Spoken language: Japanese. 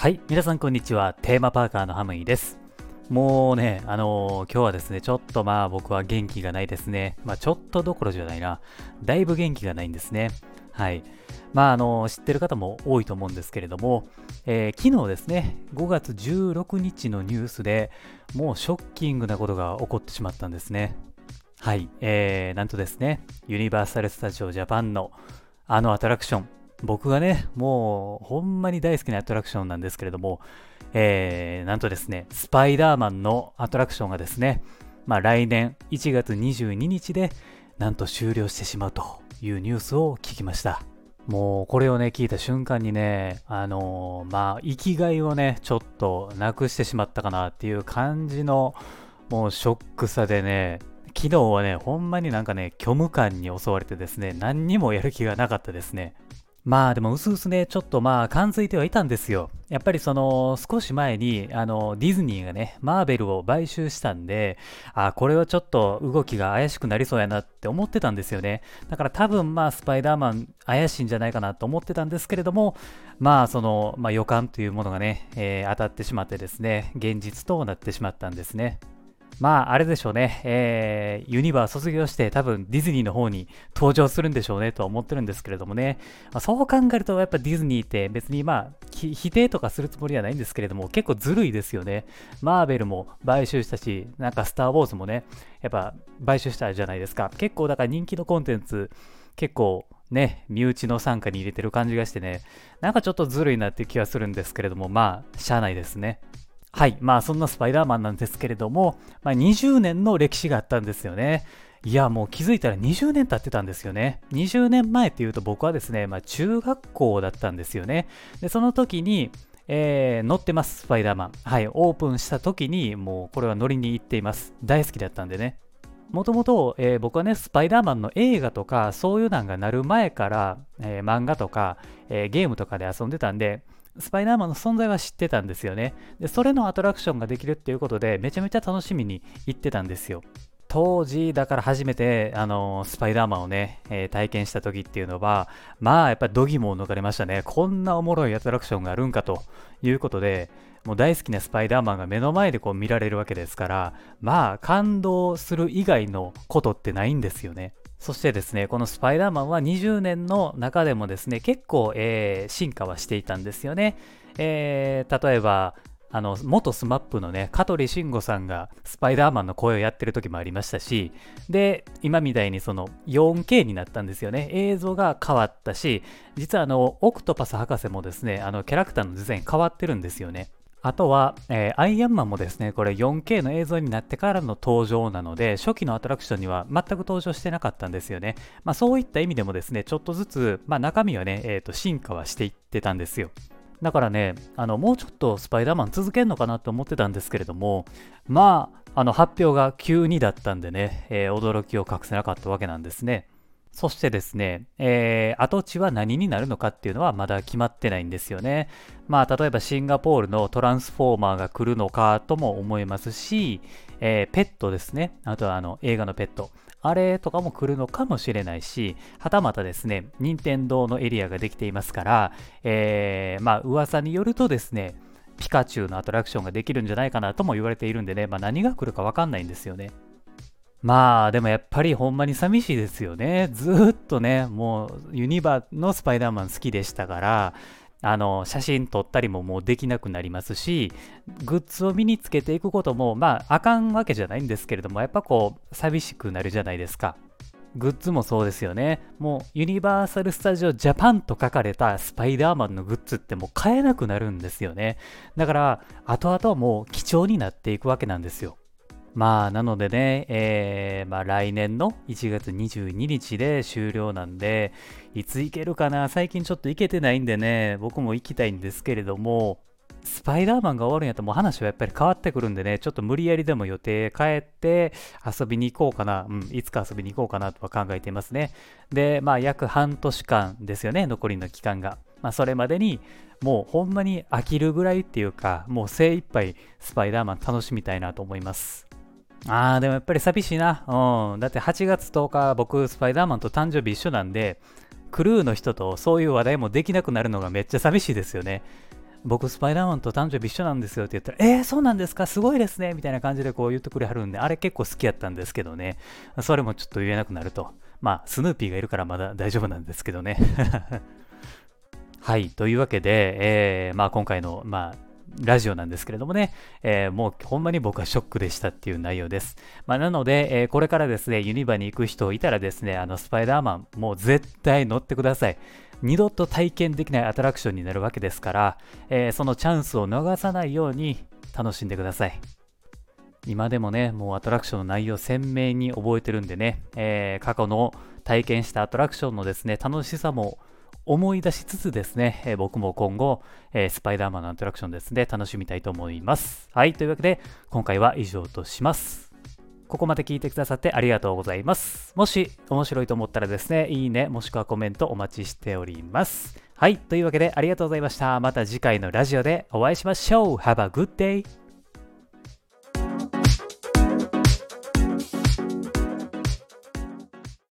はい、皆さんこんにちは。テーマパーカーのハムイです。もうね、あのー今日はですね、ちょっとまあ僕は元気がないですね。まあちょっとどころじゃないな。だいぶ元気がないんですね。はい。まああのー知ってる方も多いと思うんですけれども、えー昨日ですね、5月16日のニュースでもうショッキングなことが起こってしまったんですね。はい。えー、なんとですね、ユニバーサル・スタジオ・ジャパンのあのアトラクション、僕がね、もうほんまに大好きなアトラクションなんですけれども、えー、なんとですね、スパイダーマンのアトラクションがですね、まあ来年1月22日でなんと終了してしまうというニュースを聞きました。もうこれをね、聞いた瞬間にね、あのーまあ、生きがいをね、ちょっとなくしてしまったかなっていう感じの、もうショックさでね、昨日はね、ほんまになんかね、虚無感に襲われてですね、何にもやる気がなかったですね。まあでも、うすうすね、ちょっとまあ、感づいてはいたんですよ。やっぱりその、少し前に、あの、ディズニーがね、マーベルを買収したんで、あ、これはちょっと動きが怪しくなりそうやなって思ってたんですよね。だから多分まあ、スパイダーマン怪しいんじゃないかなと思ってたんですけれども、まあ、その、まあ予感というものがね、えー当たってしまってですね、現実となってしまったんですね。まあ、あれでしょうね、えーユニバー卒業して多分ディズニーの方に登場するんでしょうねとは思ってるんですけれどもね、まあそう考えるとやっぱディズニーって別にまあ、否定とかするつもりはないんですけれども、結構ずるいですよね。マーベルも買収したし、なんかスター・ウォーズもね、やっぱ買収したじゃないですか。結構だから人気のコンテンツ、結構ね、身内の傘下に入れてる感じがしてね、なんかちょっとずるいなっていう気はするんですけれども、まあ、しゃあないですね。はい。まあ、そんなスパイダーマンなんですけれども、まあ、20年の歴史があったんですよね。いや、もう気づいたら20年経ってたんですよね。20年前っていうと僕はですね、まあ、中学校だったんですよね。で、その時に、えー乗ってます、スパイダーマン。はい。オープンした時に、もうこれは乗りに行っています。大好きだったんでね。もともと、えー僕はね、スパイダーマンの映画とか、そういうのがなる前から、えー漫画とか、えーゲームとかで遊んでたんで、スパイダーマンの存在は知ってたんですよね。で、それのアトラクションができるっていうことで、めちゃめちゃ楽しみに行ってたんですよ。当時、だから初めて、あのスパイダーマンをね、えー体験した時っていうのは、まあ、やっぱり度肝を抜かれましたね。こんなおもろいアトラクションがあるんかということで、もう大好きなスパイダーマンが目の前でこう見られるわけですから、まあ、感動する以外のことってないんですよね。そしてですね、このスパイダーマンは20年の中でもですね、結構、えー進化はしていたんですよね。えー例えば、あの、元 SMAP のね、香取慎吾さんがスパイダーマンの声をやってる時もありましたし、で、今みたいにその 4K になったんですよね。映像が変わったし、実はあの、オクトパス博士もですね、あの、キャラクターのデザイン変わってるんですよね。あとは、えーアイアンマンもですね、これ 4K の映像になってからの登場なので、初期のアトラクションには全く登場してなかったんですよね。まあそういった意味でもですね、ちょっとずつ、まあ中身はね、えーと進化はしていってたんですよ。だからね、あのもうちょっとスパイダーマン続けるのかなと思ってたんですけれども、まあ、あの発表が急にだったんでね、えー驚きを隠せなかったわけなんですね。そしてですね、えー跡地は何になるのかっていうのはまだ決まってないんですよね。まあ、例えばシンガポールのトランスフォーマーが来るのかとも思いますし、えーペットですね。あとはあの映画のペット。あれとかも来るのかもしれないし、はたまたですね、任天堂のエリアができていますから、えーまあ、噂によるとですね、ピカチュウのアトラクションができるんじゃないかなとも言われているんでね、まあ、何が来るかわかんないんですよね。まあでもやっぱりほんまに寂しいですよね。ずっとね、もうユニバのスパイダーマン好きでしたから、あの写真撮ったりももうできなくなりますし、グッズを身につけていくこともまああかんわけじゃないんですけれども、やっぱこう寂しくなるじゃないですか。グッズもそうですよね。もうユニバーサル・スタジオ・ジャパンと書かれたスパイダーマンのグッズってもう買えなくなるんですよね。だから後々もう貴重になっていくわけなんですよ。まあ、なのでね、えーまあ、来年の1月22日で終了なんで、いつ行けるかな？最近ちょっと行けてないんでね、僕も行きたいんですけれども、スパイダーマンが終わるんやったらもう話はやっぱり変わってくるんでね、ちょっと無理やりでも予定変えて遊びに行こうかな、うん、いつか遊びに行こうかなとは考えていますね。で、まあ約半年間ですよね、残りの期間が。まあそれまでにもうほんまに飽きるぐらいっていうか、もう精一杯スパイダーマン楽しみたいなと思います。あー、でもやっぱり寂しいな。うん。だって8月10日、僕、スパイダーマンと誕生日一緒なんで、クルーの人とそういう話題もできなくなるのがめっちゃ寂しいですよね。僕スパイダーマンと誕生日一緒なんですよって言ったら、えー、そうなんですか？すごいですねみたいな感じでこう言ってくれはるんで、あれ結構好きやったんですけどね、それもちょっと言えなくなると。まあ、スヌーピーがいるからまだ大丈夫なんですけどね。はい、というわけで、えー、まあ今回の、まあ、ラジオなんですけれどもね、えー、もうほんまに僕はショックでしたっていう内容です。まあ、なので、えー、これからですね、ユニバに行く人いたらですね、あのスパイダーマン、もう絶対乗ってください。二度と体験できないアトラクションになるわけですから、えー、そのチャンスを逃さないように楽しんでください。今でもね、もうアトラクションの内容鮮明に覚えてるんでね、えー、過去の体験したアトラクションのですね、楽しさも思い出しつつですね、えー、僕も今後、えー、スパイダーマンのアトラクションですね、楽しみたいと思います。はい、というわけで、今回は以上とします。ここまで聞いてくださってありがとうございます。もし面白いと思ったらですね、いいね、もしくはコメントお待ちしております。はい、というわけでありがとうございました。また次回のラジオでお会いしましょう。Have a good day!